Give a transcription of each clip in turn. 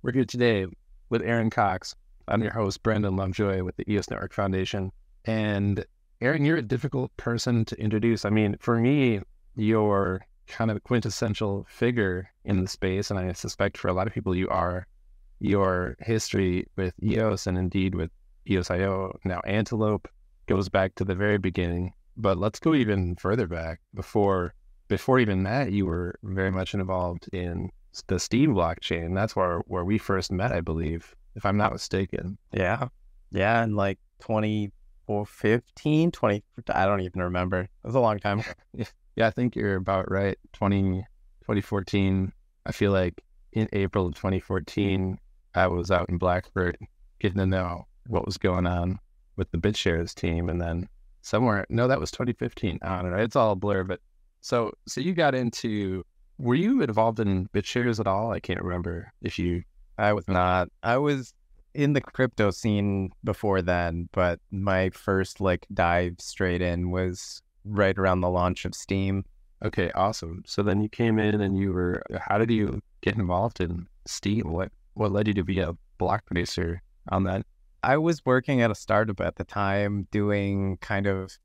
We're here today with Aaron Cox. I'm your host, Brandon Lovejoy with the EOS Network Foundation. And Aaron, you're a difficult person to introduce. I mean, for me, you're kind of a quintessential figure in the space. And I suspect for a lot of people, you are. Your history with EOS and indeed with EOS.io, now Antelope, goes back to the very beginning. But let's go even further back. Before before even that, you were very much involved in the Steem blockchain. That's where where we first met, I believe, if I'm not mistaken. Yeah. Yeah. And like 2015, 20, I don't even remember. It was a long time. yeah, I think you're about right. 20, 2014. I feel like in April of 2014, I was out in Blacksburg getting to know what was going on with the BitShares team. And then somewhere, no, that was 2015. I don't know. It's all a blur. But so, so you got into were you involved in BitShares at all? I can't remember if you. I was not. I was in the crypto scene before then, but my first like dive straight in was right around the launch of Steem. Okay, awesome. So then you came in and you were. How did you get involved in Steem? What what led you to be a block producer on that? I was working at a startup at the time, doing kind of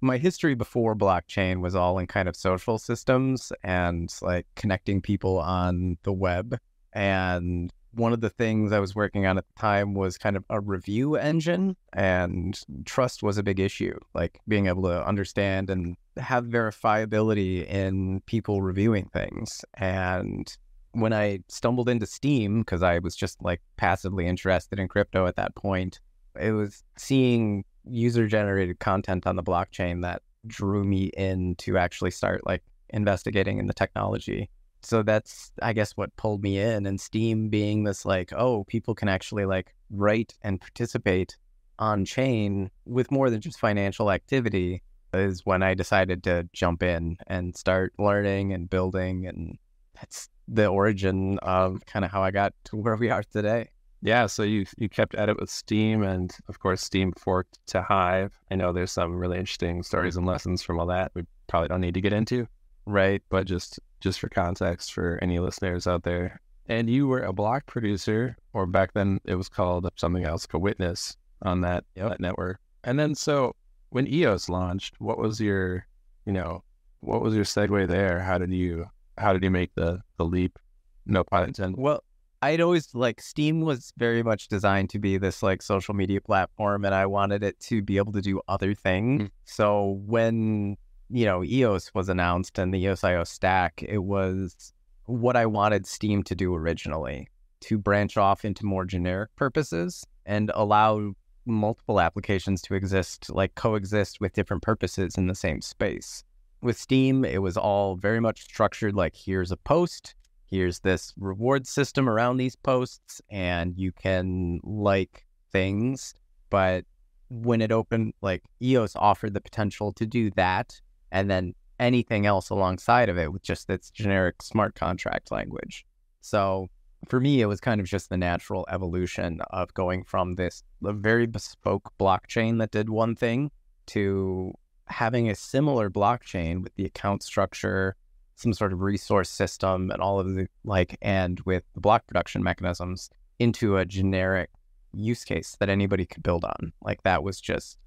my history before blockchain was all in kind of social systems and like connecting people on the web. And one of the things I was working on at the time was kind of a review engine, and trust was a big issue. Like being able to understand and have verifiability in people reviewing things. And when I stumbled into Steem, because I was just like passively interested in crypto at that point, it was seeing user generated content on the blockchain that drew me in to actually start like investigating in the technology. So that's I guess what pulled me in and Steem being this like, oh, people can actually like write and participate on chain with more than just financial activity is when I decided to jump in and start learning and building and that's the origin of kind of how I got to where we are today. Yeah, so you you kept at it with Steem, and of course, Steem forked to Hive. I know there's some really interesting stories and lessons from all that. We probably don't need to get into, right? But just just for context for any listeners out there, and you were a block producer, or back then it was called something else, a witness on that, yep. that network. And then so when EOS launched, what was your, you know, what was your segue there? How did you how did you make the the leap? No pun intended. Well, I'd always like Steem was very much designed to be this like social media platform, and I wanted it to be able to do other things. Mm. So when you know EOS was announced and the EOS.io stack, it was what I wanted Steem to do originally to branch off into more generic purposes and allow multiple applications to exist, like coexist with different purposes in the same space. With Steem, it was all very much structured like here's a post, here's this reward system around these posts and you can like things but when it opened like eos offered the potential to do that and then anything else alongside of it with just its generic smart contract language. So for me it was kind of just the natural evolution of going from this very bespoke blockchain that did one thing to having a similar blockchain with the account structure some sort of resource system and all of the like, and with the block production mechanisms into a generic use case that anybody could build on. Like that was just,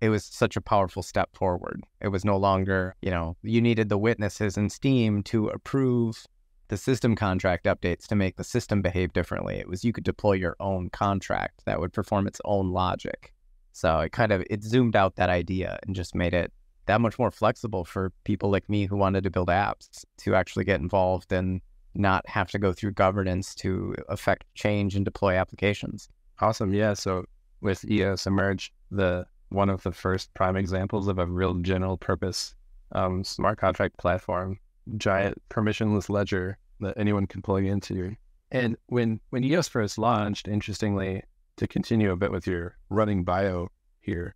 it was such a powerful step forward. It was no longer, you know, you needed the witnesses in Steem to approve the system contract updates to make the system behave differently. It was you could deploy your own contract that would perform its own logic. So it kind of it zoomed out that idea and just made it that much more flexible for people like me who wanted to build apps to actually get involved and not have to go through governance to affect change and deploy applications. Awesome. Yeah. So with EOS Emerge, the one of the first prime examples of a real general purpose um, smart contract platform, giant permissionless ledger that anyone can plug into. And when when EOS first launched, interestingly, to continue a bit with your running bio here,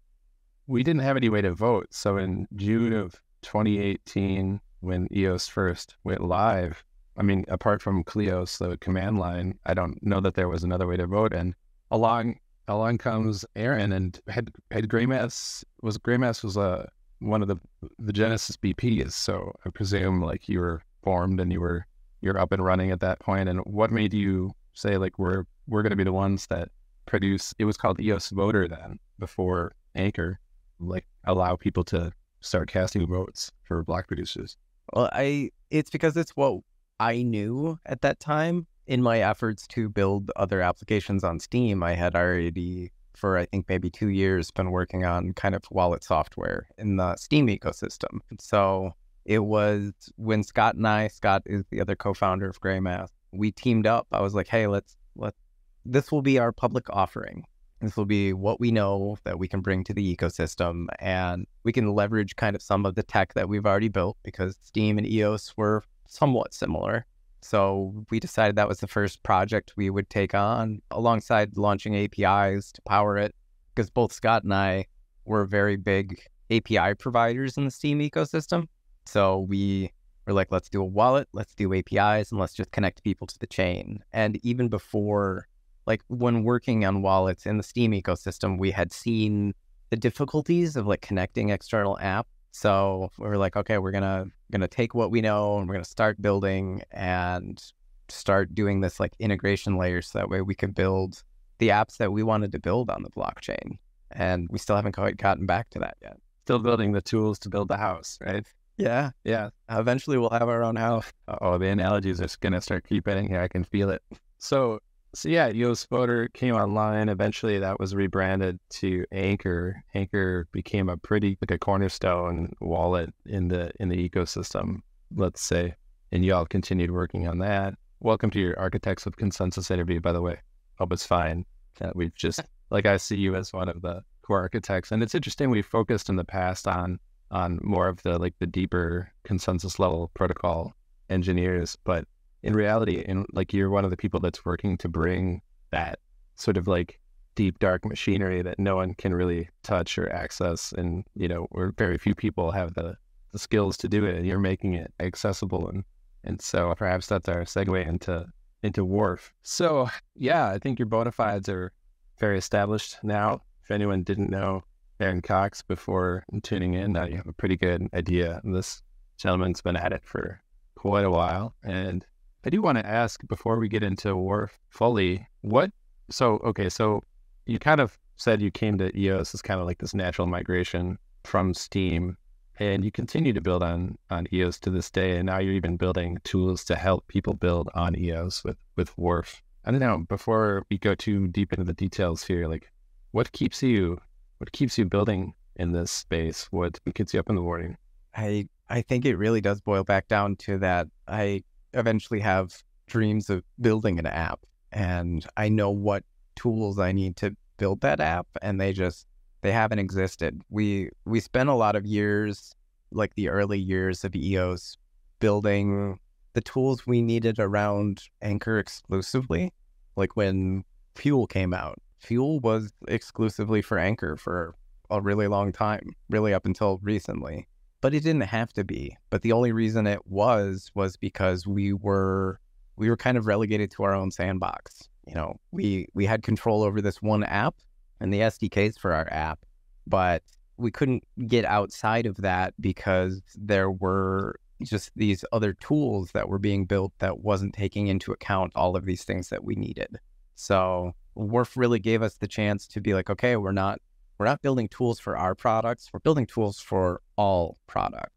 we didn't have any way to vote. So in June of 2018, when EOS first went live, I mean, apart from cleos, the command line, I don't know that there was another way to vote. And along along comes Aaron and had had Greymass was Greymass was a uh, one of the the Genesis BPs. So I presume like you were formed and you were you're up and running at that point. And what made you say like we're we're going to be the ones that produce. It was called EOS Voter then before Anchor, like allow people to start casting votes for block producers. Well, I it's because it's what I knew at that time. In my efforts to build other applications on Steem, I had already for I think maybe two years been working on kind of wallet software in the Steem ecosystem. So it was when Scott and I, Scott is the other co-founder of Greymass, we teamed up. I was like, hey, let's let's this will be our public offering. This will be what we know that we can bring to the ecosystem, and we can leverage kind of some of the tech that we've already built because Steem and EOS were somewhat similar. So we decided that was the first project we would take on alongside launching APIs to power it because both Scott and I were very big API providers in the Steem ecosystem. So we were like, let's do a wallet, let's do APIs, and let's just connect people to the chain. And even before, like when working on wallets in the Steem ecosystem, we had seen the difficulties of like connecting external app so we were like, okay, we're gonna gonna take what we know and we're gonna start building and start doing this like integration layer so that way we can build the apps that we wanted to build on the blockchain. And we still haven't quite gotten back to that yet. Still building the tools to build the house, right? Yeah. Yeah. Eventually we'll have our own house. Oh, the analogies are gonna start creeping in here. I can feel it. So so yeah, EOS Voter came online. Eventually, that was rebranded to Anchor. Anchor became a pretty like a cornerstone wallet in the in the ecosystem. Let's say, and y'all continued working on that. Welcome to your Architects with Consensus interview, by the way. Hope it's fine. That we've just like I see you as one of the core architects, and it's interesting. We've focused in the past on on more of the like the deeper consensus level protocol engineers, but in reality and like you're one of the people that's working to bring that sort of like deep dark machinery that no one can really touch or access and you know where very few people have the, the skills to do it and you're making it accessible and and so perhaps that's our segue into into Wharf. So yeah, I think your bona fides are very established now. If anyone didn't know Aaron Cox before tuning in, now you have a pretty good idea. This gentleman's been at it for quite a while and I do want to ask before we get into Wharf fully, what? So, okay, so you kind of said you came to EOS as kind of like this natural migration from Steem, and you continue to build on on EOS to this day, and now you're even building tools to help people build on EOS with with Wharf. I don't know. Before we go too deep into the details here, like what keeps you what keeps you building in this space? What gets you up in the morning? I I think it really does boil back down to that I eventually have dreams of building an app and I know what tools I need to build that app and they just they haven't existed. We we spent a lot of years like the early years of EOS building the tools we needed around Anchor exclusively. Like when Fuel came out, Fuel was exclusively for Anchor for a really long time, really up until recently but it didn't have to be. But the only reason it was was because we were we were kind of relegated to our own sandbox. You know, we we had control over this one app and the SDKs for our app, but we couldn't get outside of that because there were just these other tools that were being built that wasn't taking into account all of these things that we needed. So Wharf really gave us the chance to be like, okay, we're not we're not building tools for our products, we're building tools for all products.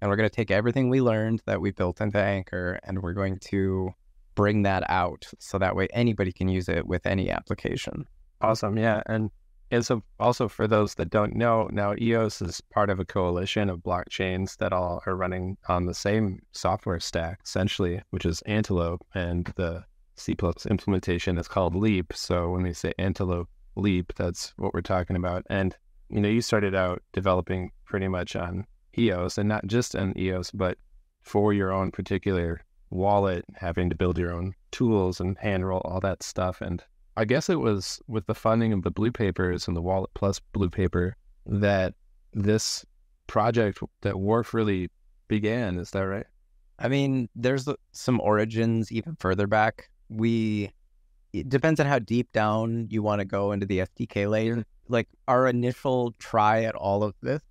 And we're going to take everything we learned that we built into Anchor and we're going to bring that out so that way anybody can use it with any application. Awesome. Yeah. And and so also for those that don't know, now EOS is part of a coalition of blockchains that all are running on the same software stack, essentially, which is Antelope. And the C plus implementation is called Leap. So when we say Antelope leap. That's what we're talking about. And, you know, you started out developing pretty much on EOS and not just on EOS, but for your own particular wallet, having to build your own tools and hand roll all that stuff. And I guess it was with the funding of the blue papers and the wallet plus blue paper that this project that Wharf really began. Is that right? I mean, there's some origins even further back. We it depends on how deep down you want to go into the SDK layer. Mm. Like our initial try at all of this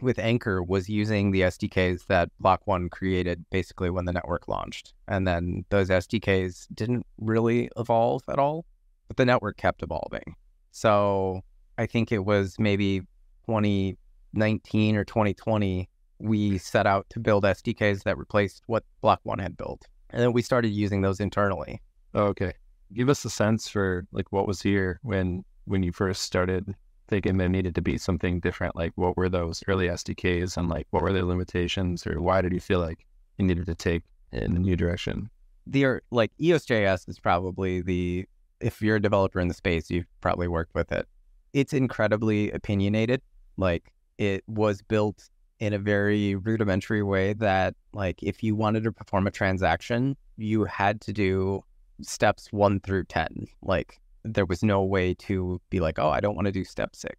with Anchor was using the SDKs that Block One created basically when the network launched. And then those SDKs didn't really evolve at all, but the network kept evolving. So I think it was maybe 2019 or 2020, we set out to build SDKs that replaced what Block One had built. And then we started using those internally. Oh, okay. Give us a sense for like what was here when when you first started thinking there needed to be something different. Like what were those early SDKs and like what were their limitations or why did you feel like you needed to take in a new direction? The er, like EOS.js is probably the if you're a developer in the space, you've probably worked with it. It's incredibly opinionated. Like it was built in a very rudimentary way that like if you wanted to perform a transaction, you had to do steps 1 through 10. Like there was no way to be like, "Oh, I don't want to do step 6."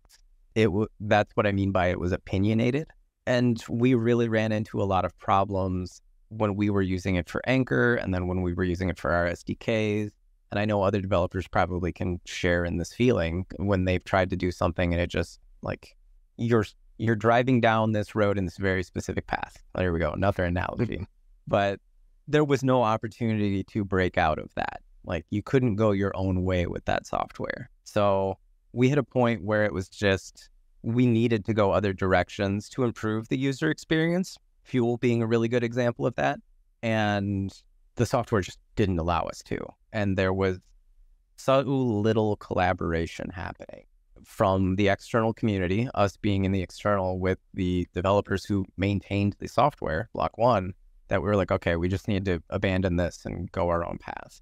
It w- that's what I mean by it was opinionated. And we really ran into a lot of problems when we were using it for Anchor and then when we were using it for our SDKs. And I know other developers probably can share in this feeling when they've tried to do something and it just like you're you're driving down this road in this very specific path. There we go, another analogy. But there was no opportunity to break out of that. Like you couldn't go your own way with that software. So we hit a point where it was just we needed to go other directions to improve the user experience. Fuel being a really good example of that. And the software just didn't allow us to. And there was so little collaboration happening from the external community, us being in the external with the developers who maintained the software, Block One, that we were like, okay, we just need to abandon this and go our own path.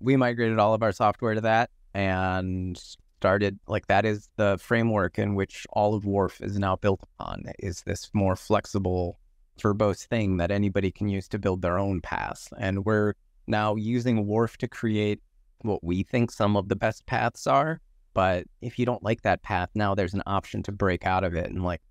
We migrated all of our software to that and started like that is the framework in which all of Wharf is now built upon is this more flexible verbose thing that anybody can use to build their own path. And we're now using Wharf to create what we think some of the best paths are. But if you don't like that path, now there's an option to break out of it and like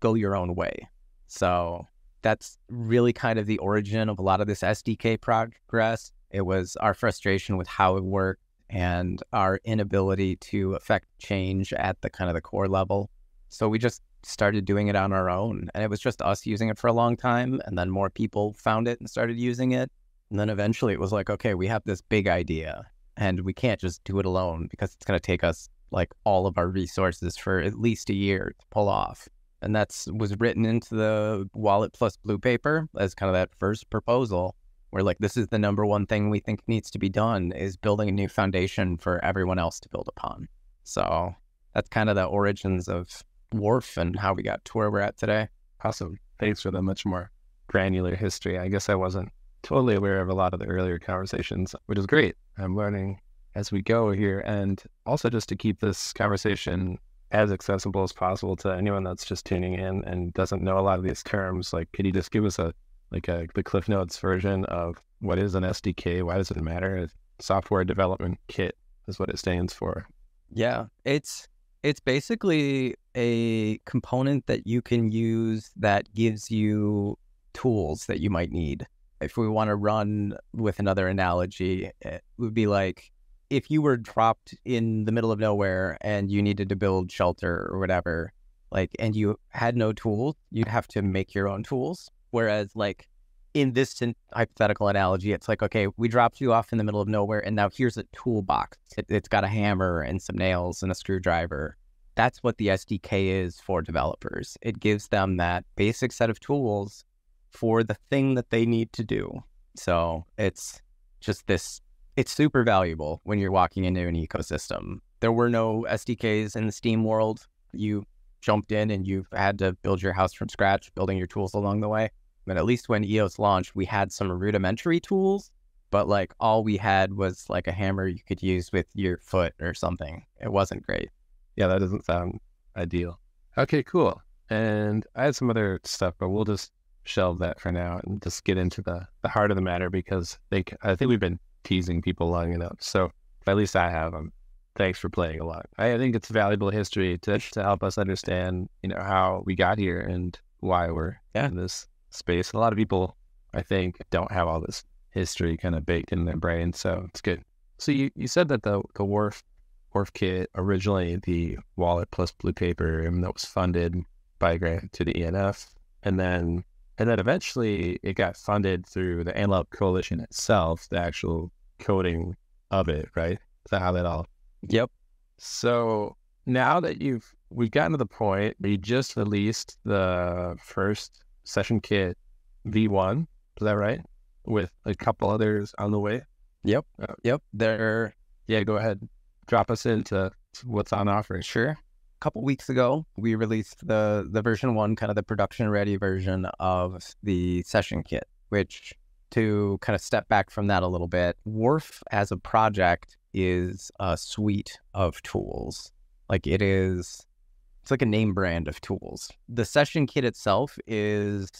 go your own way. So that's really kind of the origin of a lot of this SDK progress. It was our frustration with how it worked and our inability to affect change at the kind of the core level. So we just started doing it on our own. And it was just us using it for a long time. And then more people found it and started using it. And then eventually it was like, okay, we have this big idea and we can't just do it alone because it's going to take us like all of our resources for at least a year to pull off and that's was written into the wallet plus blue paper as kind of that first proposal where like this is the number one thing we think needs to be done is building a new foundation for everyone else to build upon. So that's kind of the origins of wharf and how we got to where we're at today. Awesome. Thanks for the much more granular history. I guess i wasn't totally aware of a lot of the earlier conversations which is great. I'm learning as we go here. And also just to keep this conversation as accessible as possible to anyone that's just tuning in and doesn't know a lot of these terms. Like, could you just give us a like a the Cliff Notes version of what is an SDK? Why does it matter? Software Development Kit is what it stands for. Yeah, it's it's basically a component that you can use that gives you tools that you might need. If we want to run with another analogy, it would be like if you were dropped in the middle of nowhere and you needed to build shelter or whatever, like, and you had no tools, you'd have to make your own tools. Whereas, like, in this hypothetical analogy, it's like, okay, we dropped you off in the middle of nowhere, and now here's a toolbox. It, it's got a hammer and some nails and a screwdriver. That's what the SDK is for developers. It gives them that basic set of tools for the thing that they need to do. So it's just this it's super valuable when you're walking into an ecosystem. There were no SDKs in the Steem world. You jumped in and you've had to build your house from scratch, building your tools along the way. But at least when EOS launched, we had some rudimentary tools, but like all we had was like a hammer you could use with your foot or something. It wasn't great. Yeah, that doesn't sound ideal. Okay, cool. And I had some other stuff, but we'll just shelve that for now and just get into the, the heart of the matter because they, I think we've been teasing people long enough. So at least I have them. Thanks for playing a lot. I think it's valuable history to, to help us understand, you know, how we got here and why we're yeah. in this space. A lot of people, I think, don't have all this history kind of baked in their brain. So it's good. So you, you said that the the Wharf Wharf kit originally the wallet plus blue paper and that was funded by a grant to the ENF, and then and then eventually it got funded through the Antelope Coalition itself, the actual coding of it, right? Is that how that all? Yep. So now that you've we've gotten to the point where you just released the first session kit V1, is that right? With a couple others on the way. Yep. Uh, yep. They're yeah. Go ahead. Drop us into what's on offer. Sure. Couple weeks ago, we released the the version one, kind of the production ready version of the session kit, which to kind of step back from that a little bit, Wharf as a project is a suite of tools. Like it is, it's like a name brand of tools. The session kit itself is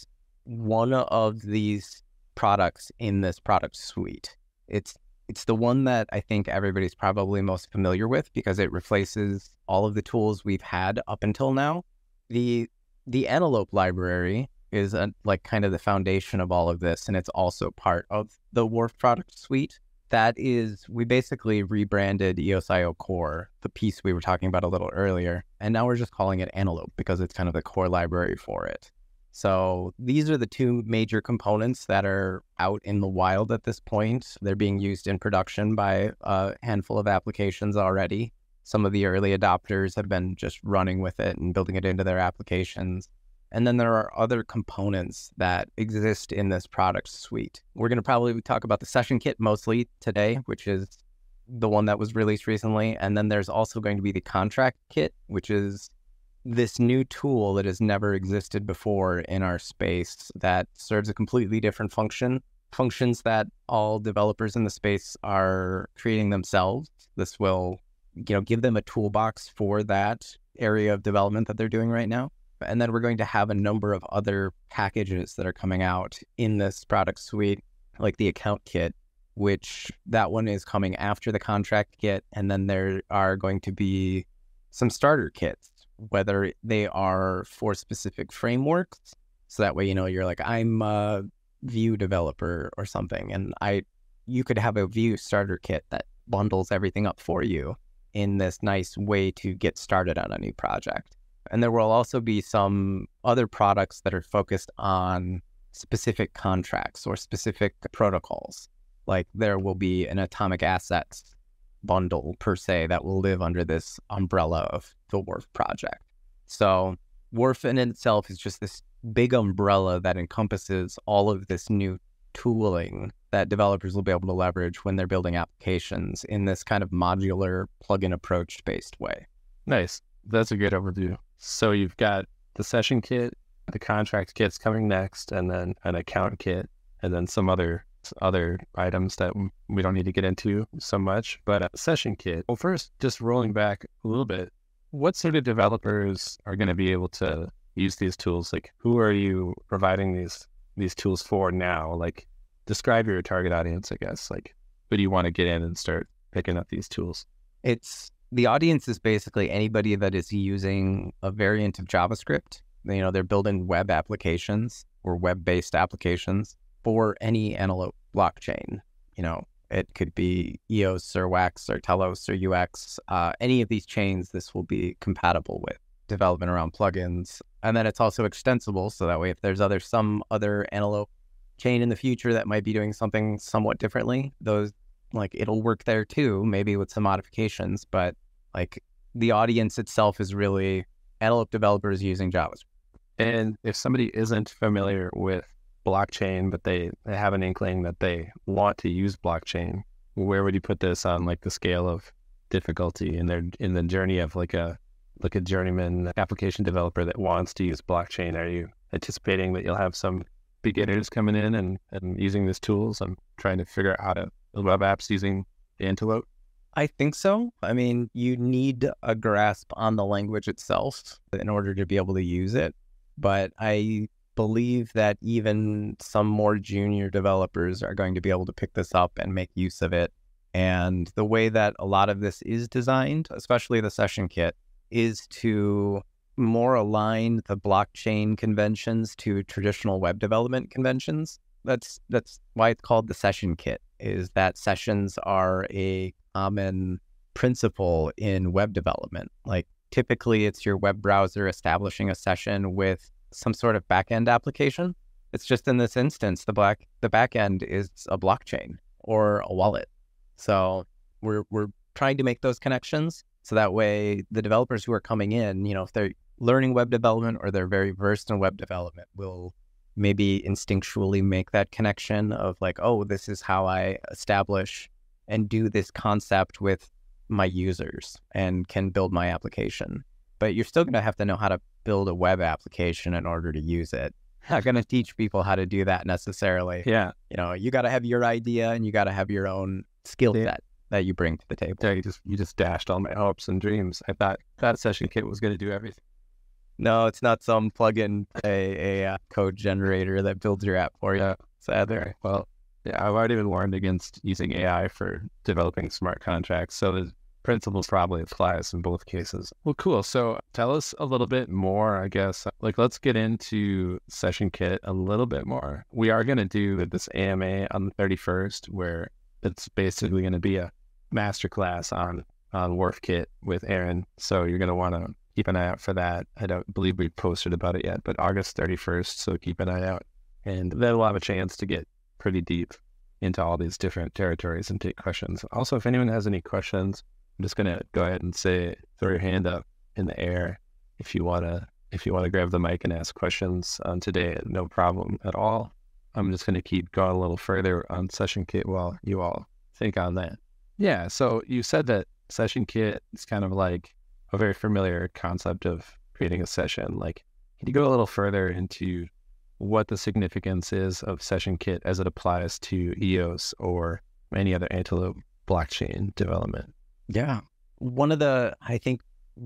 one of these products in this product suite. It's it's the one that I think everybody's probably most familiar with because it replaces all of the tools we've had up until now. The the Antelope library is a, like kind of the foundation of all of this, and it's also part of the Wharf product suite. That is, we basically rebranded EOSIO Core, the piece we were talking about a little earlier, and now we're just calling it Antelope because it's kind of the core library for it. So these are the two major components that are out in the wild at this point. They're being used in production by a handful of applications already. Some of the early adopters have been just running with it and building it into their applications. And then there are other components that exist in this product suite. We're going to probably talk about the session kit mostly today, which is the one that was released recently. And then there's also going to be the contract kit, which is this new tool that has never existed before in our space that serves a completely different function, functions that all developers in the space are creating themselves. This will, you know, give them a toolbox for that area of development that they're doing right now. And then we're going to have a number of other packages that are coming out in this product suite, like the account kit, which that one is coming after the contract kit. And then there are going to be some starter kits, whether they are for specific frameworks. So that way, you know, you're like, I'm a Vue developer or something. And I, you could have a Vue starter kit that bundles everything up for you in this nice way to get started on a new project. And there will also be some other products that are focused on specific contracts or specific protocols. Like there will be an atomic assets bundle per se that will live under this umbrella of the Wharf project. So Wharf in itself is just this big umbrella that encompasses all of this new tooling that developers will be able to leverage when they're building applications in this kind of modular plugin approach based way. Nice. That's a good overview. So you've got the session kit, the contract kit's coming next, and then an account kit, and then some other other items that we don't need to get into so much. But a session kit. Well, first, just rolling back a little bit, what sort of developers are going to be able to use these tools? Like, who are you providing these these tools for now? Like, describe your target audience, I guess. Like, who do you want to get in and start picking up these tools? It's the audience is basically anybody that is using a variant of JavaScript. You know, they're building web applications or web based applications for any Antelope blockchain. You know, it could be EOS or Wax or Telos or UX. Uh, any of these chains, this will be compatible with development around plugins. And then it's also extensible. So that way, if there's other some other Antelope chain in the future that might be doing something somewhat differently, those like it'll work there too, maybe with some modifications, but like the audience itself is really Antelope developers using JavaScript. And if somebody isn't familiar with blockchain, but they, they have an inkling that they want to use blockchain, where would you put this on like the scale of difficulty in their in the journey of like a like a journeyman application developer that wants to use blockchain? Are you anticipating that you'll have some beginners coming in and, and using these tools and trying to figure out how to build web apps using Antelope? I think so. I mean, you need a grasp on the language itself in order to be able to use it. But I believe that even some more junior developers are going to be able to pick this up and make use of it. And the way that a lot of this is designed, especially the session kit, is to more align the blockchain conventions to traditional web development conventions. That's that's why it's called the session kit. Is that sessions are a common principle in web development. Like typically it's your web browser establishing a session with some sort of backend application. It's just in this instance, the black the backend is a blockchain or a wallet. So we're we're trying to make those connections so that way the developers who are coming in, you know, if they're learning web development or they're very versed in web development, will maybe instinctually make that connection of like, oh, this is how I establish and do this concept with my users and can build my application. But you're still going to have to know how to build a web application in order to use it. Not going to teach people how to do that necessarily. Yeah. You know, you got to have your idea and you got to have your own skill Yeah. set that you bring to the table. Yeah, you just you just dashed all my hopes and dreams. I thought that session kit was going to do everything. No, it's not some plug-in a, a uh, code generator that builds your app for you. Yeah. Sadly. Okay. Well, yeah, I've already been warned against using AI for developing smart contracts. So the principles probably applies in both cases. Well, cool. So tell us a little bit more, I guess. Like, let's get into Session Kit a little bit more. We are going to do this AMA on the 31st, where it's basically going to be a masterclass on on WharfKit with Aaron. So you're going to want to keep an eye out for that. I don't believe we posted about it yet, but August 31st. So keep an eye out. And then we'll have a chance to get pretty deep into all these different territories and take questions. Also, if anyone has any questions, I'm just gonna go ahead and say throw your hand up in the air if you wanna if you wanna grab the mic and ask questions on today, no problem at all. I'm just gonna keep going a little further on Session Kit while you all think on that. Yeah, so you said that Session Kit is kind of like a very familiar concept of creating a session. Like, can you go a little further into what the significance is of Session Kit as it applies to EOS or any other Antelope blockchain development? Yeah. One of the, I think,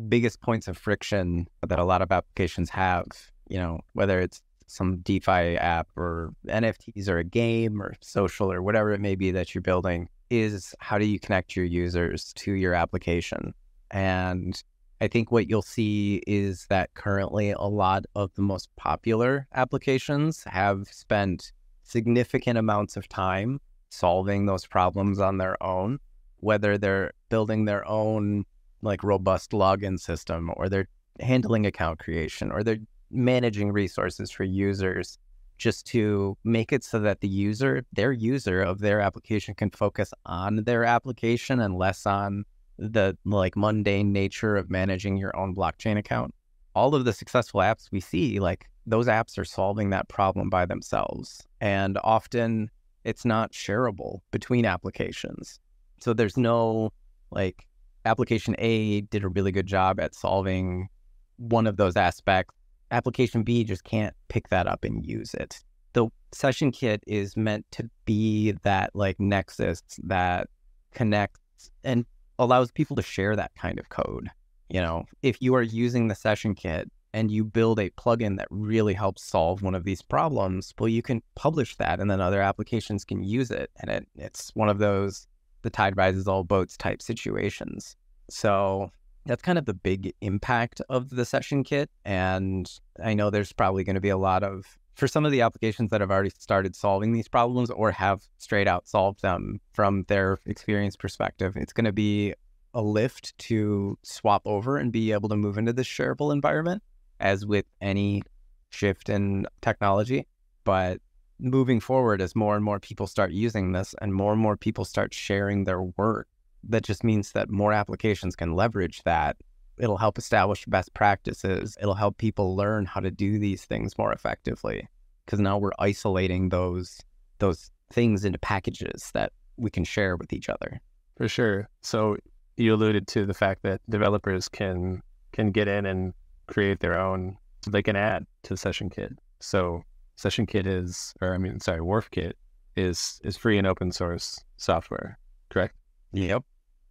biggest points of friction that a lot of applications have, you know, whether it's some DeFi app or NFTs or a game or social or whatever it may be that you're building, is how do you connect your users to your application? And I think what you'll see is that currently a lot of the most popular applications have spent significant amounts of time solving those problems on their own, whether they're building their own like robust login system or they're handling account creation or they're managing resources for users just to make it so that the user, their user of their application can focus on their application and less on the like mundane nature of managing your own blockchain account. All of the successful apps we see, like those apps are solving that problem by themselves. And often it's not shareable between applications. So there's no like application A did a really good job at solving one of those aspects. Application B just can't pick that up and use it. The session kit is meant to be that like nexus that connects and allows people to share that kind of code. You know, if you are using the session kit and you build a plugin that really helps solve one of these problems, well, you can publish that and then other applications can use it. And it, it's one of those the tide rises all boats type situations. So that's kind of the big impact of the session kit. And I know there's probably going to be a lot of, for some of the applications that have already started solving these problems or have straight out solved them from their experience perspective, it's going to be a lift to swap over and be able to move into this shareable environment, as with any shift in technology. But moving forward, as more and more people start using this and more and more people start sharing their work, that just means that more applications can leverage that. It'll help establish best practices. It'll help people learn how to do these things more effectively. Because now we're isolating those those things into packages that we can share with each other. For sure. So you alluded to the fact that developers can can get in and create their own they can add to Session Kit. So Session Kit is or I mean sorry, Wharf WharfKit is is free and open source software, correct? Yep.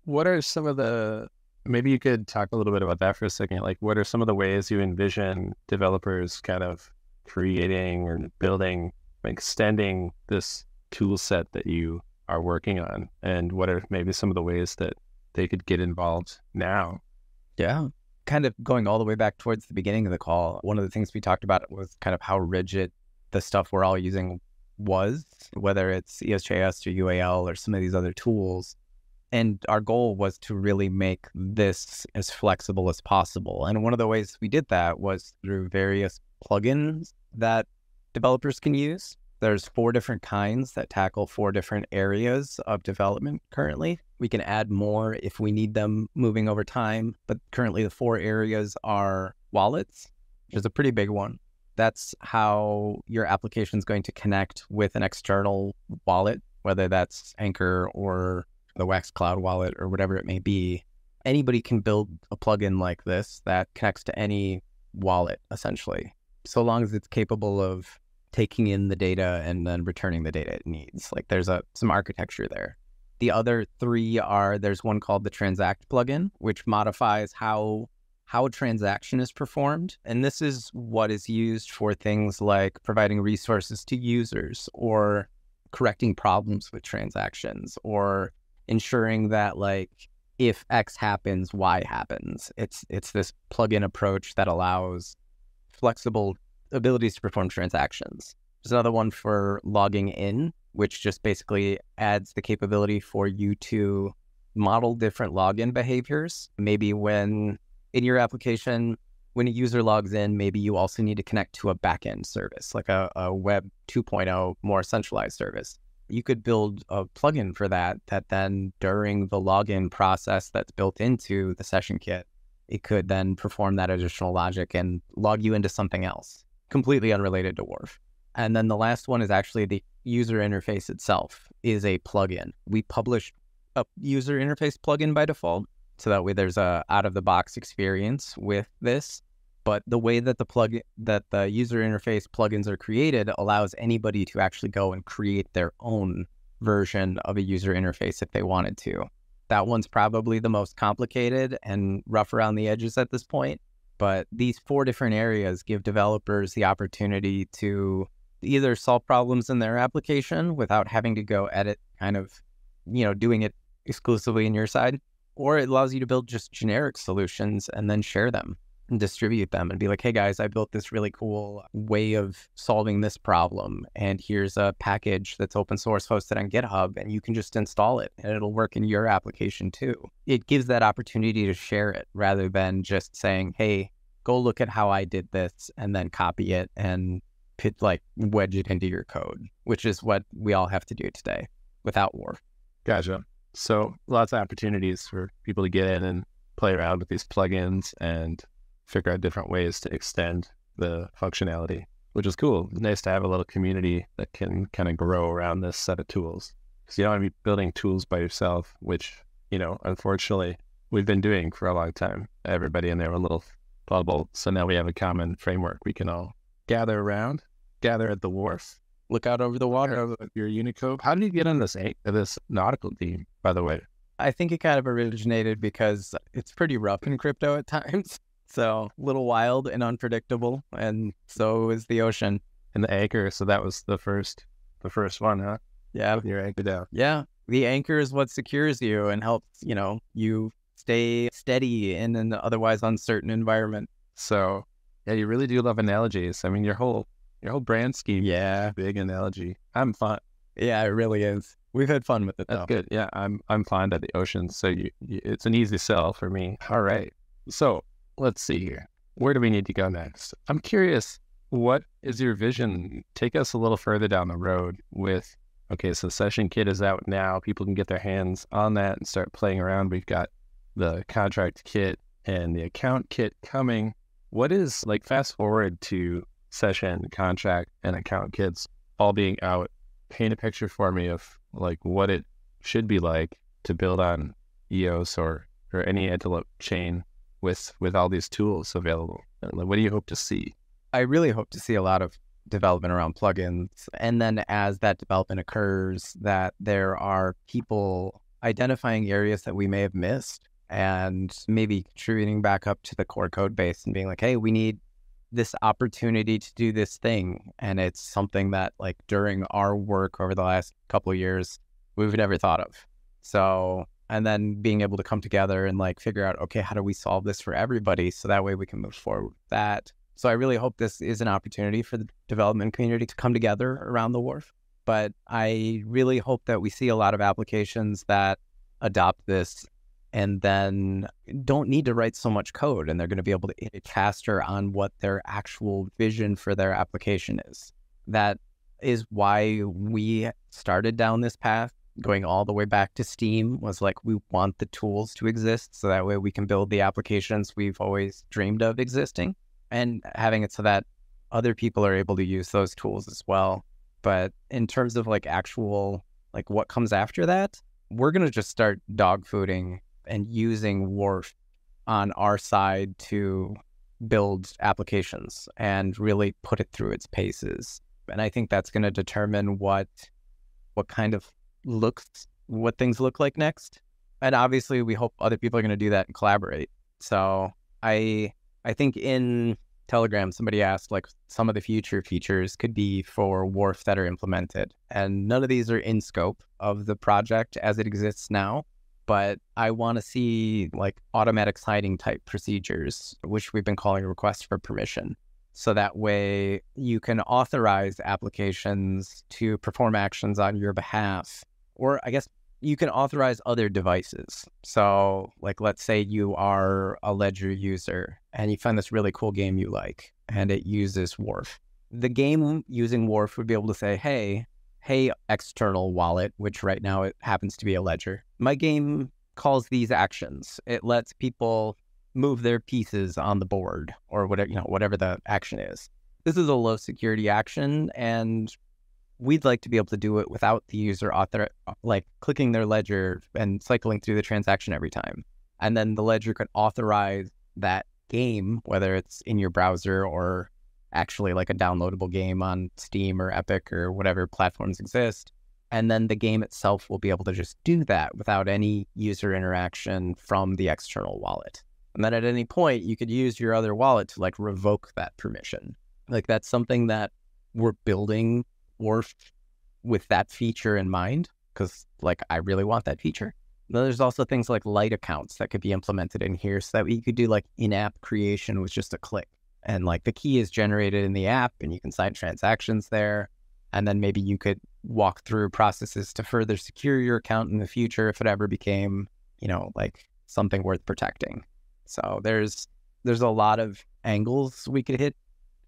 What are some of the maybe you could talk a little bit about that for a second. Like what are some of the ways you envision developers kind of creating or building, extending this tool set that you are working on? And what are maybe some of the ways that they could get involved now? Yeah. Kind of going all the way back towards the beginning of the call, one of the things we talked about was kind of how rigid the stuff we're all using was, whether it's ESJS or UAL or some of these other tools. And our goal was to really make this as flexible as possible. And one of the ways we did that was through various plugins that developers can use. There's four different kinds that tackle four different areas of development currently. We can add more if we need them moving over time, but currently the four areas are wallets, which is a pretty big one. That's how your application is going to connect with an external wallet, whether that's Anchor or the Wax Cloud wallet or whatever it may be. Anybody can build a plugin like this that connects to any wallet, essentially, so long as it's capable of taking in the data and then returning the data it needs. Like there's a some architecture there. The other three are there's one called the Transact plugin, which modifies how how a transaction is performed. And this is what is used for things like providing resources to users or correcting problems with transactions or ensuring that like if X happens, Y happens. It's it's this plug-in approach that allows flexible abilities to perform transactions. There's another one for logging in, which just basically adds the capability for you to model different login behaviors. Maybe when in your application, when a user logs in, maybe you also need to connect to a backend service, like a, a Web 2.0 more centralized service. You could build a plugin for that, that then during the login process that's built into the session kit, it could then perform that additional logic and log you into something else completely unrelated to Wharf. And then the last one is actually the user interface itself is a plugin. We publish a user interface plugin by default. So that way there's a out of the box experience with this. But the way that the plug that the user interface plugins are created allows anybody to actually go and create their own version of a user interface if they wanted to. That one's probably the most complicated and rough around the edges at this point. But these four different areas give developers the opportunity to either solve problems in their application without having to go edit kind of, you know, doing it exclusively in your side, or it allows you to build just generic solutions and then share them and distribute them and be like, hey guys, I built this really cool way of solving this problem. And here's a package that's open source hosted on GitHub, and you can just install it and it'll work in your application too. It gives that opportunity to share it rather than just saying, hey, go look at how I did this and then copy it and put, like wedge it into your code, which is what we all have to do today without Wharf. Gotcha. So lots of opportunities for people to get in and play around with these plugins and figure out different ways to extend the functionality, which is cool. It's nice to have a little community that can kind of grow around this set of tools. Because you don't want to be building tools by yourself, which, you know, unfortunately, we've been doing for a long time. Everybody in their own little bubble. So now we have a common framework we can all gather around, gather at the wharf, look out over the water your Unicode. How did you get on this this nautical team, by the way? I think it kind of originated because it's pretty rough in crypto at times. So a little wild and unpredictable, and so is the ocean and the anchor. So that was the first, the first one, huh? Yeah, your anchor down. Yeah, the anchor is what secures you and helps you know you stay steady in an otherwise uncertain environment. So, yeah, you really do love analogies. I mean, your whole your whole brand scheme, yeah, big analogy. I'm fun. Yeah, it really is. We've had fun with it. That's though. good. Yeah, I'm I'm fond of the ocean, so you, you, it's an easy sell for me. All right. So let's see here. Where do we need to go next? I'm curious. What is your vision? Take us a little further down the road with. Okay, so Session Kit is out now. People can get their hands on that and start playing around. We've got the contract kit and the account kit coming. What is like fast forward to session, contract, and account kits all being out? Paint a picture for me of like what it should be like to build on EOS or or any Antelope chain with with all these tools available. What do you hope to see? I really hope to see a lot of development around plugins, and then as that development occurs, that there are people identifying areas that we may have missed and maybe contributing back up to the core code base and being like, hey, we need this opportunity to do this thing. And it's something that, like, during our work over the last couple of years, we've never thought of. So, and then being able to come together and like figure out, okay, how do we solve this for everybody? So that way we can move forward with that. So I really hope this is an opportunity for the development community to come together around the wharf. But I really hope that we see a lot of applications that adopt this and then don't need to write so much code and they're going to be able to iterate faster on what their actual vision for their application is. That is why we started down this path going all the way back to Steem was like we want the tools to exist so that way we can build the applications we've always dreamed of existing and having it so that other people are able to use those tools as well. But in terms of like actual like what comes after that, we're going to just start dog fooding and using Wharf on our side to build applications and really put it through its paces. And I think that's going to determine what what kind of looks what things look like next. And obviously we hope other people are going to do that and collaborate. So I I think in Telegram somebody asked like some of the future features could be for Wharf that are implemented. And none of these are in scope of the project as it exists now but I want to see like automatic signing type procedures, which we've been calling requests for permission. So that way you can authorize applications to perform actions on your behalf. Or I guess you can authorize other devices. So, like, let's say you are a Ledger user and you find this really cool game you like and it uses Wharf. The game using Wharf would be able to say, hey, hey, external wallet, which right now it happens to be a ledger. My game calls these actions. It lets people move their pieces on the board or whatever, you know, whatever the action is. This is a low security action and we'd like to be able to do it without the user author like clicking their ledger and cycling through the transaction every time. And then the ledger could authorize that game, whether it's in your browser or actually like a downloadable game on Steam or Epic or whatever platforms exist. And then the game itself will be able to just do that without any user interaction from the external wallet. And then at any point, you could use your other wallet to like revoke that permission. Like that's something that we're building or with that feature in mind, because like I really want that feature. Then there's also things like light accounts that could be implemented in here so that you could do like in app creation with just a click and like the key is generated in the app and you can sign transactions there. And then maybe you could walk through processes to further secure your account in the future if it ever became you know like something worth protecting. So there's there's a lot of angles we could hit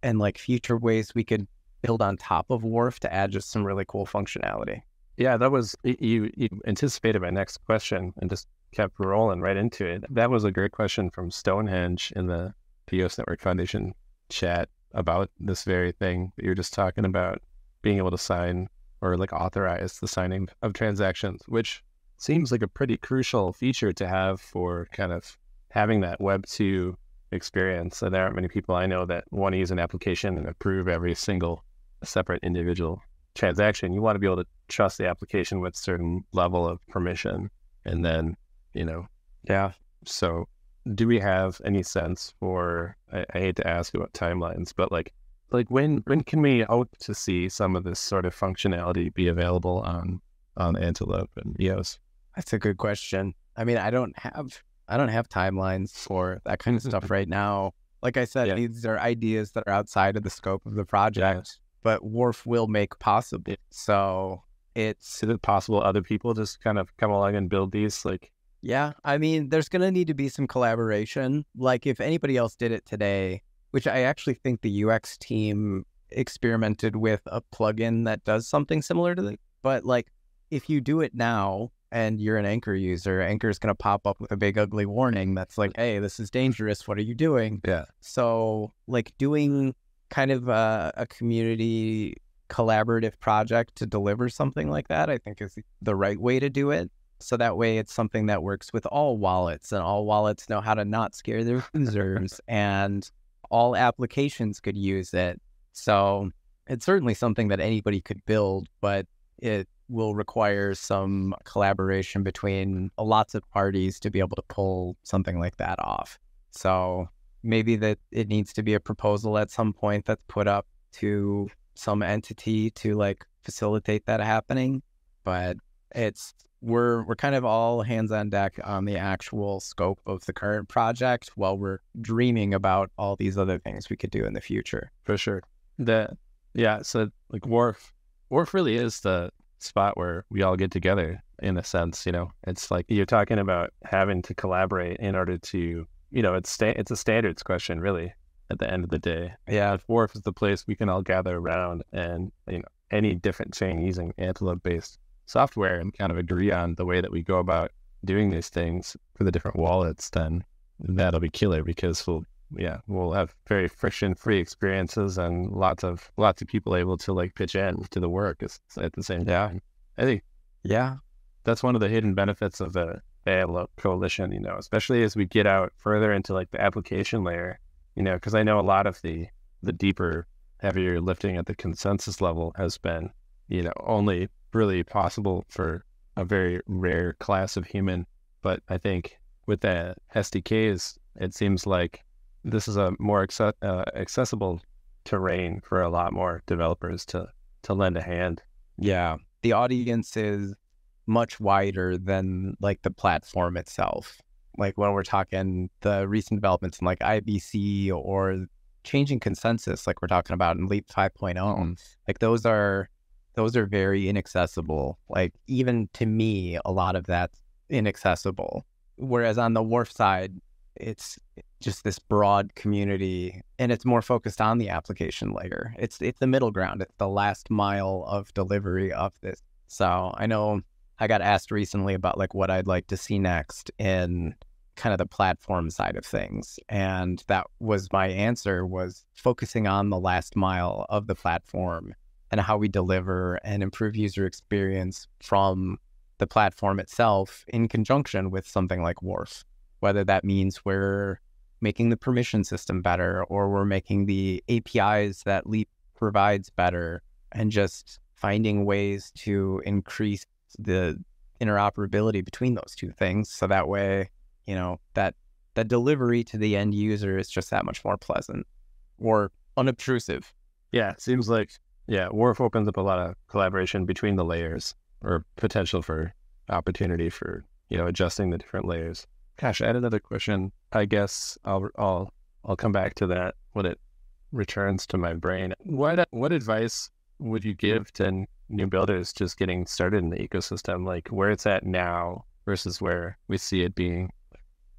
and like future ways we could build on top of wharf to add just some really cool functionality. Yeah that was you you anticipated my next question and just kept rolling right into it. That was a great question from stonehenge in the the Network Foundation chat about this very thing that you're just talking about, being able to sign or like authorize the signing of transactions, which seems like a pretty crucial feature to have for kind of having that Web 2 experience. And there aren't many people I know that want to use an application and approve every single separate individual transaction. You want to be able to trust the application with certain level of permission. And then, you know, yeah. So do we have any sense for I, I, hate to ask about timelines but like like when when can we hope to see some of this sort of functionality be available on on antelope and eos that's a good question i mean i don't have i don't have timelines for that kind of stuff right now like i said yeah. these are ideas that are outside of the scope of the project yeah. but wharf will make possible so it's is it possible other people just kind of come along and build these like yeah, I mean, there's going to need to be some collaboration. Like if anybody else did it today, which I actually think the UX team experimented with a plugin that does something similar to that. But like if you do it now and you're an Anchor user, Anchor is going to pop up with a big ugly warning that's like, "Hey, this is dangerous. What are you doing?" Yeah. So like doing kind of a, a community collaborative project to deliver something like that, I think is the right way to do it. So that way it's something that works with all wallets and all wallets know how to not scare their users and all applications could use it. So it's certainly something that anybody could build, but it will require some collaboration between lots of parties to be able to pull something like that off. So maybe that it needs to be a proposal at some point that's put up to some entity to like facilitate that happening. But it's we're we're kind of all hands on deck on the actual scope of the current project while we're dreaming about all these other things we could do in the future. For sure. The yeah, so like Wharf Wharf really is the spot where we all get together in a sense. You know, it's like you're talking about having to collaborate in order to, you know, it's sta- it's a standards question really. At the end of the day, Yeah. if Wharf is the place we can all gather around and you know any different chain using Antelope based software and kind of agree on the way that we go about doing these things for the different wallets, then that'll be killer because we'll yeah we'll have very friction free experiences and lots of lots of people able to like pitch in to the work at the same time. I think Yeah. that's one of the hidden benefits of the Antelope coalition, you know, especially as we get out further into like the application layer, you know, because I know a lot of the the deeper, heavier lifting at the consensus level has been, you know, only really possible for a very rare class of human. But I think with the SDKs, it seems like this is a more acce- uh, accessible terrain for a lot more developers to to lend a hand. Yeah. The audience is much wider than like the platform itself. Like when we're talking the recent developments in like IBC or changing consensus, like we're talking about in Leap 5.0, like those are those are very inaccessible. Like even to me, a lot of that's inaccessible. Whereas on the wharf side, it's just this broad community and it's more focused on the application layer. It's it's the middle ground. It's the last mile of delivery of this. So I know I got asked recently about like what I'd like to see next in kind of the platform side of things. And that was my answer was focusing on the last mile of the platform and how we deliver and improve user experience from the platform itself in conjunction with something like Wharf. Whether that means we're making the permission system better or we're making the APIs that Leap provides better and just finding ways to increase the interoperability between those two things so that way you know that that delivery to the end user is just that much more pleasant or unobtrusive Yeah, it seems like yeah, Wharf opens up a lot of collaboration between the layers or potential for opportunity for, you know, adjusting the different layers. Gosh, I had another question. I guess I'll I'll I'll come back to that when it returns to my brain. What what advice would you give to new builders just getting started in the ecosystem, like where it's at now versus where we see it being?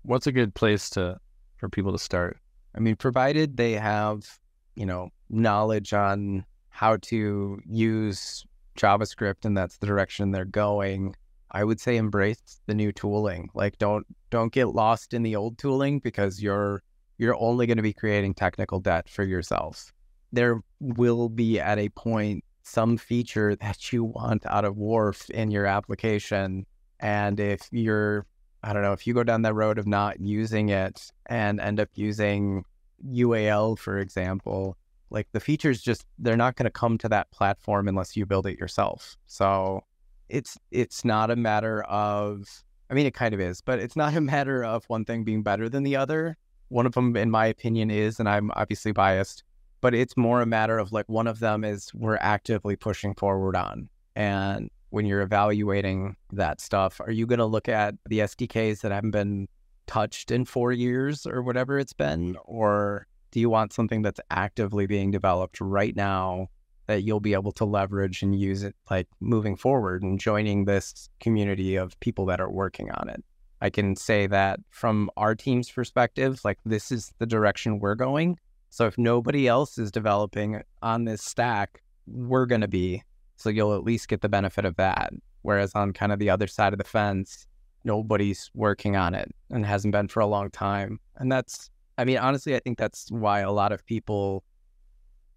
What's a good place to for people to start? I mean, provided they have, you know, knowledge on how to use JavaScript and that's the direction they're going, I would say embrace the new tooling. Like don't don't get lost in the old tooling because you're you're only going to be creating technical debt for yourself. There will be at a point some feature that you want out of Wharf in your application and if you're I don't know, if you go down that road of not using it and end up using UAL, for example, like the features just they're not going to come to that platform unless you build it yourself. So it's it's not a matter of I mean it kind of is, but it's not a matter of one thing being better than the other. One of them in my opinion is and I'm obviously biased, but it's more a matter of like one of them is we're actively pushing forward on. And when you're evaluating that stuff, are you going to look at the SDKs that haven't been touched in 4 years or whatever it's been or do you want something that's actively being developed right now that you'll be able to leverage and use it like moving forward and joining this community of people that are working on it. I can say that from our team's perspective, like this is the direction we're going. So if nobody else is developing on this stack, we're going to be. So you'll at least get the benefit of that. Whereas on kind of the other side of the fence, nobody's working on it and hasn't been for a long time. And that's I mean, honestly, I think that's why a lot of people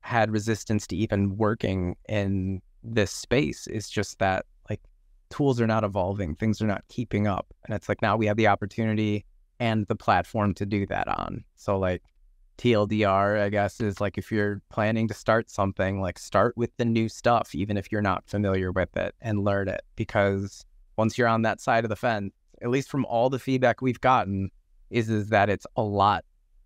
had resistance to even working in this space. Is just that like tools are not evolving, things are not keeping up. And it's like now we have the opportunity and the platform to do that on. So, like, TLDR, I guess, is like if you're planning to start something, like start with the new stuff, even if you're not familiar with it and learn it. Because once you're on that side of the fence, at least from all the feedback we've gotten, is, is that it's a lot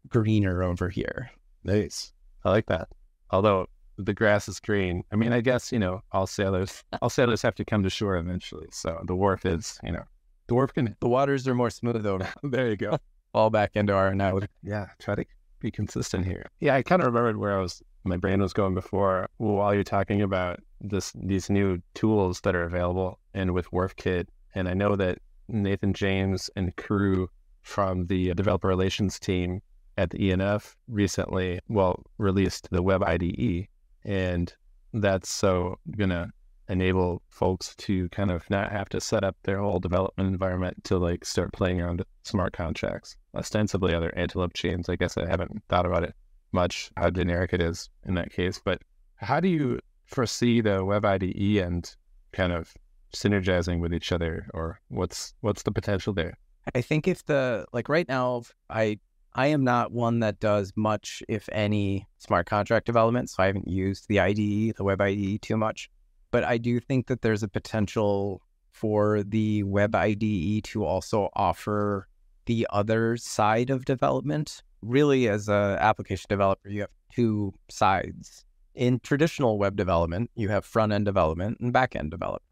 greener over here. Nice. I like that. Although the grass is green. I mean, I guess, you know, all sailors all sailors have to come to shore eventually. So the wharf is, you know, the wharf can The waters are more smooth over. there you go. Fall back into our analogy. Yeah. Try to be consistent here. Yeah, I kind of remembered where I was. My brain was going before while you're talking about this these new tools that are available and with Wharf Kit. And I know that Nathan James and crew from the developer relations team at the ENF recently, well, released the Web IDE, and that's so gonna enable folks to kind of not have to set up their whole development environment to like start playing around smart contracts. Ostensibly, other Antelope chains. I guess I haven't thought about it much how generic it is in that case. But how do you foresee the Web IDE and kind of synergizing with each other, or what's what's the potential there? I think if the like right now, I I am not one that does much, if any, smart contract development. So I haven't used the IDE, the Web IDE, too much. But I do think that there's a potential for the Web IDE to also offer the other side of development. Really, as an application developer, you have two sides. In traditional web development, you have front end development and back end development.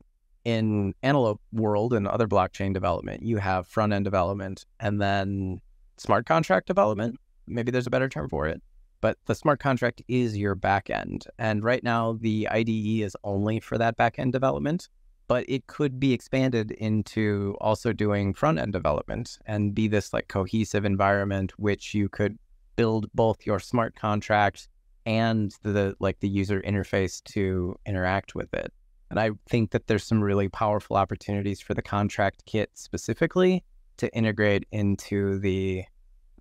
In Antelope world and other blockchain development, you have front end development and then smart contract development. Maybe there's a better term for it, but the smart contract is your back end. And right now, the IDE is only for that back end development, but it could be expanded into also doing front end development and be this like cohesive environment, which you could build both your smart contract and the like the user interface to interact with it. And I think that there's some really powerful opportunities for the contract kit specifically to integrate into the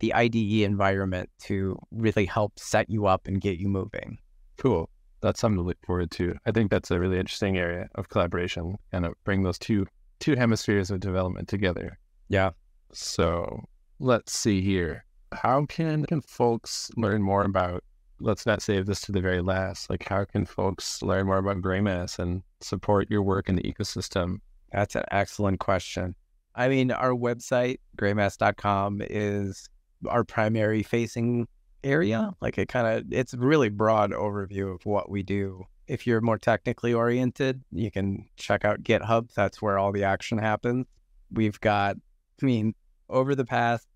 the IDE environment to really help set you up and get you moving. Cool. That's something to look forward to. I think that's a really interesting area of collaboration and bring those two two hemispheres of development together. Yeah. So let's see here. How can, can folks learn more about let's not save this to the very last. Like how can folks learn more about Greymass and support your work in the ecosystem? That's an excellent question. I mean, our website, greymass.com, is our primary facing area. Like it kind of, it's really broad overview of what we do. If you're more technically oriented, you can check out GitHub. That's where all the action happens. We've got, I mean, over the past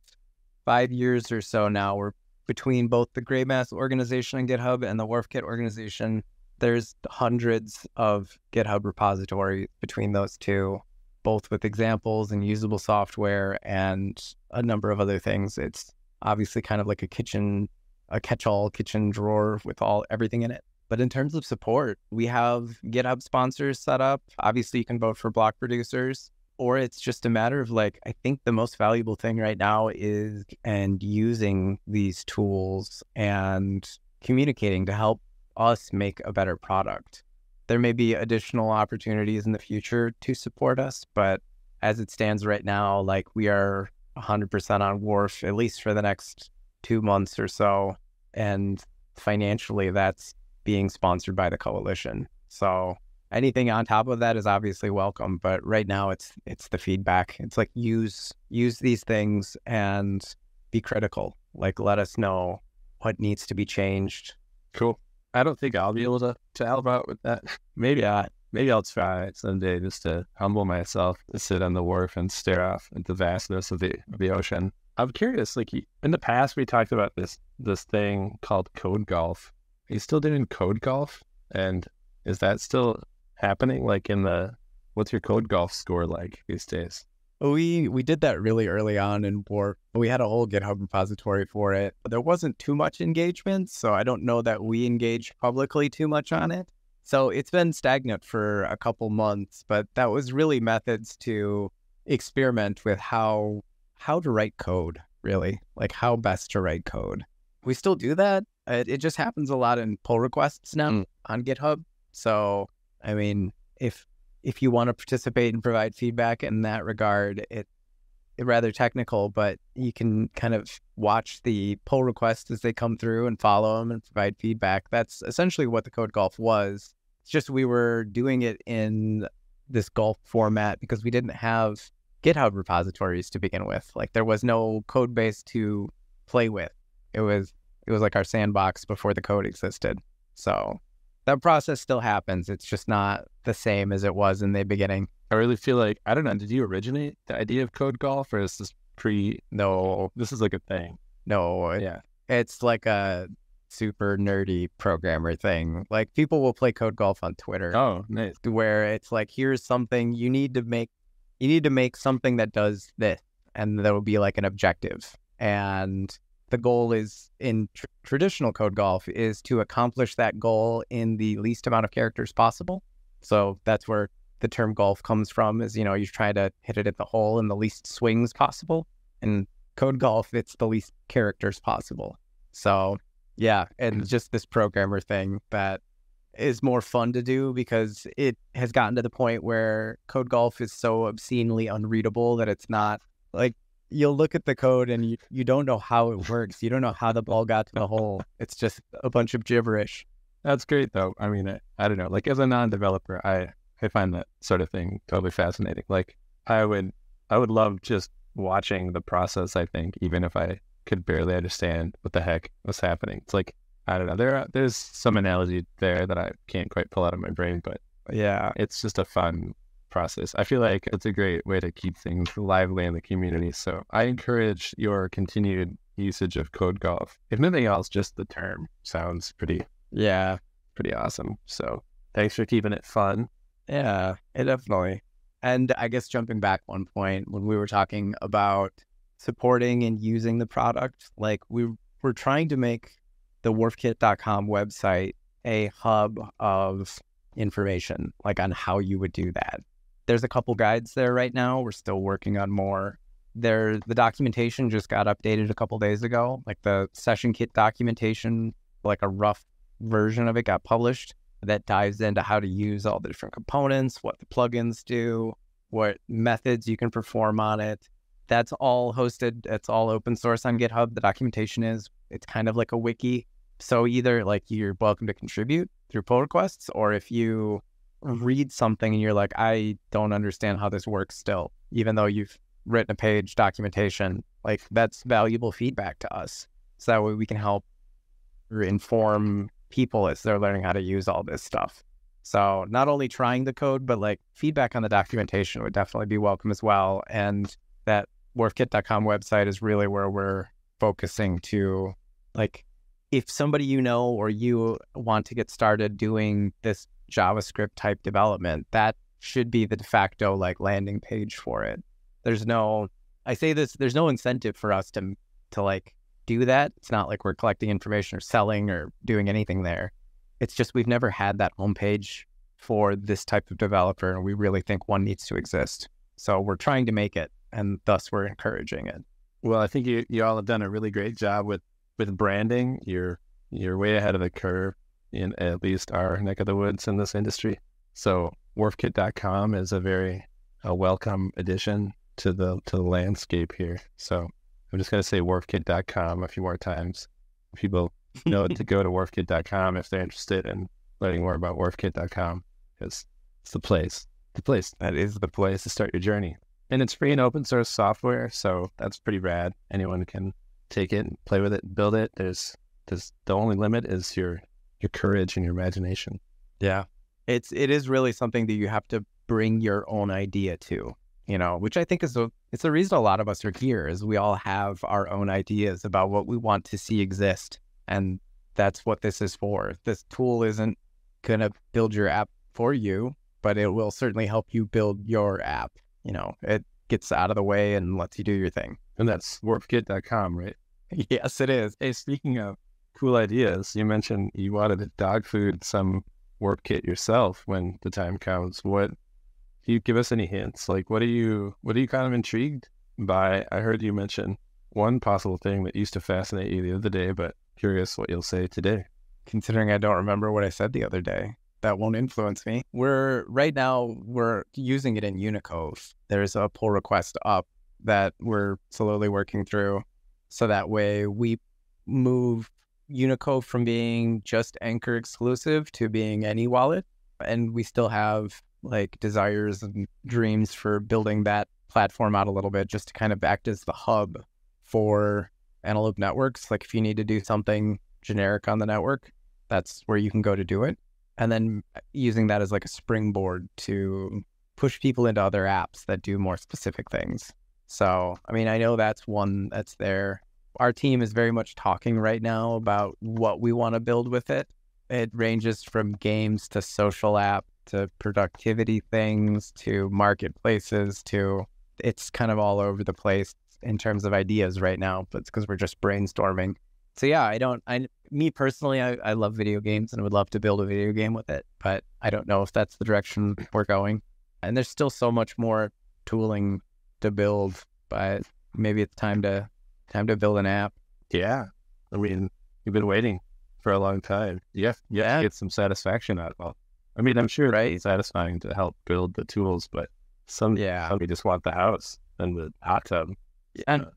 five years or so now, we're between both the Greymass organization and GitHub and the WharfKit organization. There's hundreds of GitHub repositories between those two both with examples and usable software and a number of other things. It's obviously kind of like a kitchen, a catch-all kitchen drawer with all everything in it. But in terms of support, we have GitHub sponsors set up. Obviously, you can vote for block producers, or it's just a matter of like, I think the most valuable thing right now is and using these tools and communicating to help us make a better product there may be additional opportunities in the future to support us, but as it stands right now, like we are 100% on Wharf, at least for the next two months or so. And financially, that's being sponsored by the coalition. So anything on top of that is obviously welcome. But right now, it's it's the feedback. It's like use use these things and be critical. Like let us know what needs to be changed. Cool. I don't think I'll be able to, to help out with that. Maybe I maybe I'll try someday just to humble myself to sit on the wharf and stare off at the vastness of the of the ocean. I'm curious, like in the past we talked about this this thing called code golf. Are you still doing code golf? And is that still happening? Like in the what's your code golf score like these days? We we did that really early on in Wharf. We had a whole GitHub repository for it. There wasn't too much engagement, so I don't know that we engaged publicly too much on it. So it's been stagnant for a couple months, but that was really methods to experiment with how how to write code, really, like how best to write code. We still do that. It, it just happens a lot in pull requests now mm. on GitHub. So I mean, if if you want to participate and provide feedback in that regard, it, rather technical, but you can kind of watch the pull requests as they come through and follow them and provide feedback. That's essentially what the code golf was. It's just we were doing it in this golf format because we didn't have GitHub repositories to begin with. Like there was no code base to play with. It was it was like our sandbox before the code existed. So that process still happens. It's just not the same as it was in the beginning. I really feel like I don't know. Did you originate the idea of code golf, or is this pre? No, this is like a thing. No, yeah, It's like a super nerdy programmer thing. Like people will play code golf on Twitter. Oh, nice. Where it's like, here's something you need to make. You need to make something that does this, and there will be like an objective. And the goal is in tr- traditional code golf is to accomplish that goal in the least amount of characters possible. So that's where the term golf comes from. Is you know you try to hit it at the hole in the least swings possible. In code golf, it's the least characters possible. So yeah, and just this programmer thing that is more fun to do because it has gotten to the point where code golf is so obscenely unreadable that it's not like you'll look at the code and you, you don't know how it works. You don't know how the ball got to the hole. It's just a bunch of gibberish. That's great though. I mean, I, I don't know. Like as a non-developer, I I find that sort of thing totally fascinating. Like I would I would love just watching the process. I think even if I could barely understand what the heck was happening. It's like I don't know. There are, there's some analogy there that I can't quite pull out of my brain, but yeah, it's just a fun process. I feel like it's a great way to keep things lively in the community. So I encourage your continued usage of Code Golf. If nothing else, just the term sounds pretty yeah, pretty awesome. So thanks for keeping it fun. Yeah, definitely. And I guess jumping back one point when we were talking about supporting and using the product. Like we we're trying to make the wharfkit.com website a hub of information, like on how you would do that. There's a couple guides there right now. We're still working on more. There, the documentation just got updated a couple days ago. Like the session kit documentation, like a rough version of it got published that dives into how to use all the different components, what the plugins do, what methods you can perform on it, that's all hosted. It's all open source on GitHub. The documentation is. It's kind of like a wiki. So either like you're welcome to contribute through pull requests, or if you read something and you're like, I don't understand how this works still, even though you've written a page documentation, like that's valuable feedback to us. So that way we can help inform people as they're learning how to use all this stuff. So not only trying the code, but like feedback on the documentation would definitely be welcome as well. And that wharfkit.com website is really where we're focusing to like if somebody you know or you want to get started doing this JavaScript type development, that should be the de facto like landing page for it. There's no I say this, there's no incentive for us to to like do that. It's not like we're collecting information or selling or doing anything there. It's just we've never had that homepage for this type of developer and we really think one needs to exist. So we're trying to make it and thus we're encouraging it. Well, I think you, you all have done a really great job with, with branding. You're you're way ahead of the curve in at least our neck of the woods in this industry. So wharfkit.com is a very a welcome addition to the to the landscape here. So I'm just gonna say wharfkit.com a few more times. People know to go to wharfkit.com if they're interested in learning more about wharfkit.com because it's the place. The place that is the place to start your journey and it's free and open source software, so that's pretty rad. Anyone can take it, and play with it, build it. There's, there's the only limit is your your courage and your imagination. Yeah, it's it is really something that you have to bring your own idea to, you know, which I think is a it's the reason a lot of us are here is we all have our own ideas about what we want to see exist, and that's what this is for. This tool isn't gonna build your app for you, but it will certainly help you build your app you know, it gets out of the way and lets you do your thing. And that's wharfkit.com, right? yes, it is. Hey, speaking of cool ideas, you mentioned you wanted to dog food some WharfKit yourself when the time comes. What can you give us any hints? Like what are you what are you kind of intrigued by? I heard you mention one possible thing that used to fascinate you the other day, but curious what you'll say today. Considering I don't remember what I said the other day that won't influence me. We're right now we're using it in Unicove. There's a pull request up that we're slowly working through, so that way we move Unicove from being just Anchor exclusive to being any wallet, and we still have like desires and dreams for building that platform out a little bit, just to kind of act as the hub for Antelope networks. Like if you need to do something generic on the network, that's where you can go to do it and then uh, using that as like a springboard to push people into other apps that do more specific things. So, I mean, I know that's one that's there. Our team is very much talking right now about what we want to build with it. It ranges from games to social app to productivity things to marketplaces to it's kind of all over the place in terms of ideas right now, but it's because we're just brainstorming. So yeah, I don't I me personally I, I love video games and would love to build a video game with it, but I don't know if that's the direction we're going. And there's still so much more tooling to build, but maybe it's time to time to build an app. Yeah. I mean, you've been waiting for a long time. Yeah. Yeah. Get some satisfaction out of it. I mean, I'm sure right. it's satisfying to help build the tools, but some yeah, some just want the house and the hot tub and uh,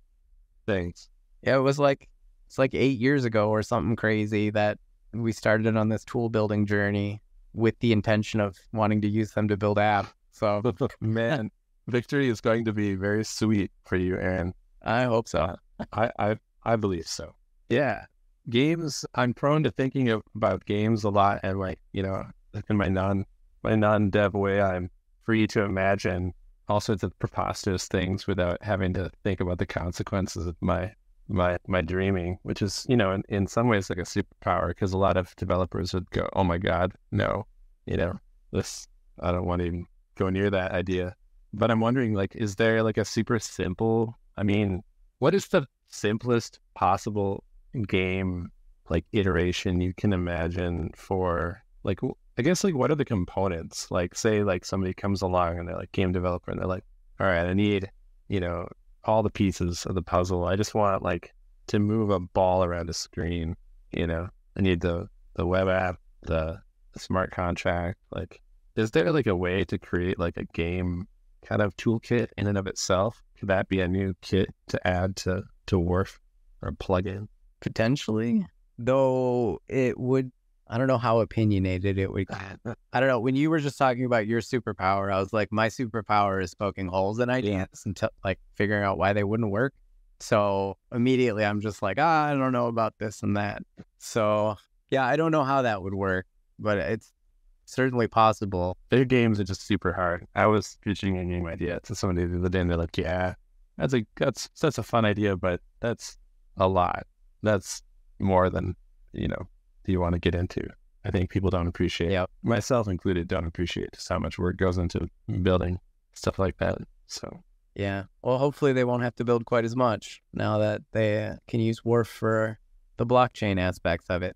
things. Yeah, it was like it's like eight years ago or something crazy that we started on this tool building journey with the intention of wanting to use them to build apps. So man, victory is going to be very sweet for you, Aaron. I hope so. I, I I believe so. Yeah. Games I'm prone to thinking of, about games a lot and like, you know, in my non my non dev way I'm free to imagine all sorts of preposterous things without having to think about the consequences of my my my dreaming, which is you know in, in some ways like a superpower because a lot of developers would go, oh my god, no, you know this I don't want to even go near that idea. But I'm wondering like, is there like a super simple? I mean, what is the simplest possible game like iteration you can imagine for like I guess like what are the components? Like say like somebody comes along and they're like game developer and they're like, all right, I need, you know, all the pieces of the puzzle. I just want like to move a ball around a screen, you know. I need the the web app, the, the smart contract. Like is there like a way to create like a game kind of toolkit in and of itself? Could that be a new kit to add to to Wharf or plug in? Potentially. Though it would I don't know how opinionated it would. I don't know. When you were just talking about your superpower, I was like, my superpower is poking holes in ideas and t- like figuring out why they wouldn't work. So immediately I'm just like, ah, I don't know about this and that. So yeah, I don't know how that would work, but it's certainly possible. Their games are just super hard. I was pitching a game idea to somebody the other day and they're like, yeah, that's a, that's, that's a fun idea, but that's a lot. That's more than, you know, do you want to get into? I think people don't appreciate, yep. myself included, don't appreciate just how much work goes into building stuff like that. So, yeah. Well, hopefully they won't have to build quite as much now that they can use Wharf for the blockchain aspects of it.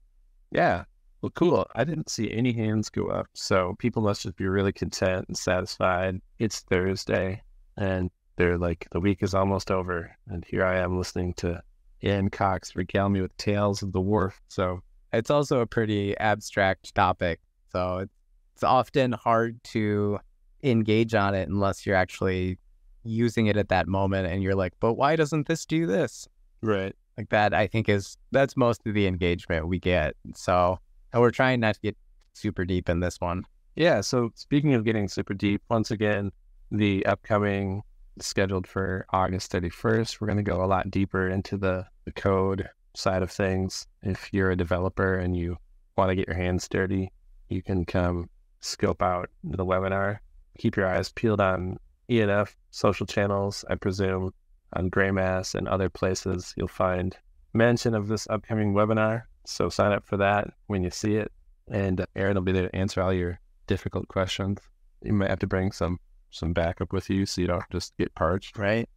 Yeah. Well, cool. I didn't see any hands go up. So people must just be really content and satisfied. It's Thursday and they're like, the week is almost over. And here I am listening to Aaron Cox regale me with tales of the wharf. So it's also a pretty abstract topic. So it's, it's often hard to engage on it unless you're actually using it at that moment and you're like, but why doesn't this do this? Right. Like that, I think is that's most of the engagement we get. So and we're trying not to get super deep in this one. Yeah. So speaking of getting super deep, once again, the upcoming scheduled for August 31st, we're going to go a lot deeper into the, the code side of things. If you're a developer and you want to get your hands dirty, you can come scope out the webinar. Keep your eyes peeled on ENF social channels, I presume, on Greymass and other places. You'll find mention of this upcoming webinar. So sign up for that when you see it. And uh, Aaron will be there to answer all your difficult questions. You might have to bring some some backup with you so you don't just get parched. Right.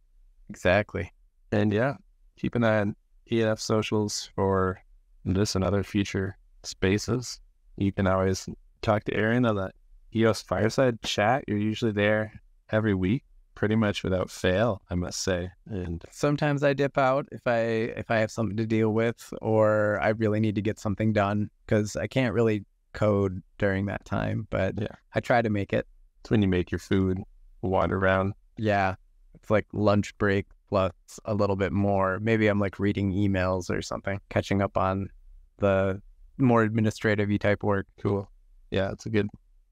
Exactly. And yeah, keep an eye on ENF socials for this and other future spaces. You can always talk to Aaron on the EOS Fireside chat. You're usually there every week, pretty much without fail, I must say. And sometimes I dip out if I if I have something to deal with or I really need to get something done because I can't really code during that time. But yeah. I try to make it. It's when you make your food, wander around. Yeah, it's like lunch break plus a little bit more. Maybe I'm like reading emails or something, catching up on the more administrative type work. Cool. Yeah, it's a good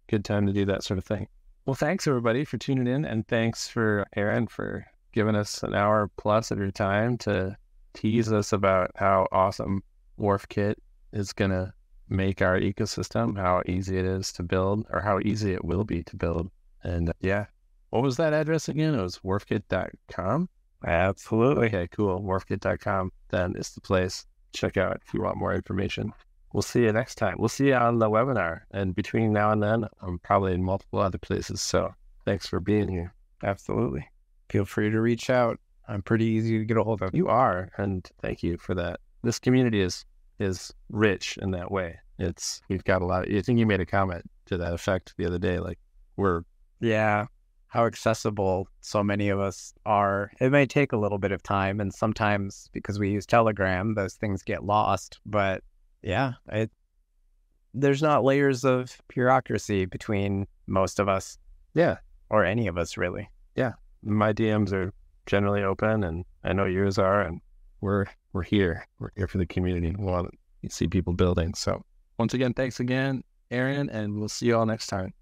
good time to do that sort of thing. Well, thanks everybody for tuning in and thanks for Aaron for giving us an hour plus of your time to tease us about how awesome WharfKit is going to make our ecosystem, how easy it is to build or how easy it will be to build. And uh, yeah, what was that address again? It was wharfkit.com. Absolutely. Okay, cool. wharfkit.com then is the place. Check out if you want more information. We'll see you next time. We'll see you on the webinar. And between now and then, I'm probably in multiple other places. So thanks for being here. Absolutely. Feel free to reach out. I'm pretty easy to get a hold of. You are, and thank you for that. This community is is rich in that way. It's we've got a lot. Of, I think you made a comment to that effect the other day. Like we're yeah, how accessible so many of us are. It may take a little bit of time, and sometimes because we use Telegram, those things get lost. But yeah, there's not layers of bureaucracy between most of us. Yeah, or any of us really. Yeah, my DMs are generally open, and I know yours are, and we're we're here. We're here for the community. We want to see people building. So once again, thanks again, Aaron, and we'll see you all next time.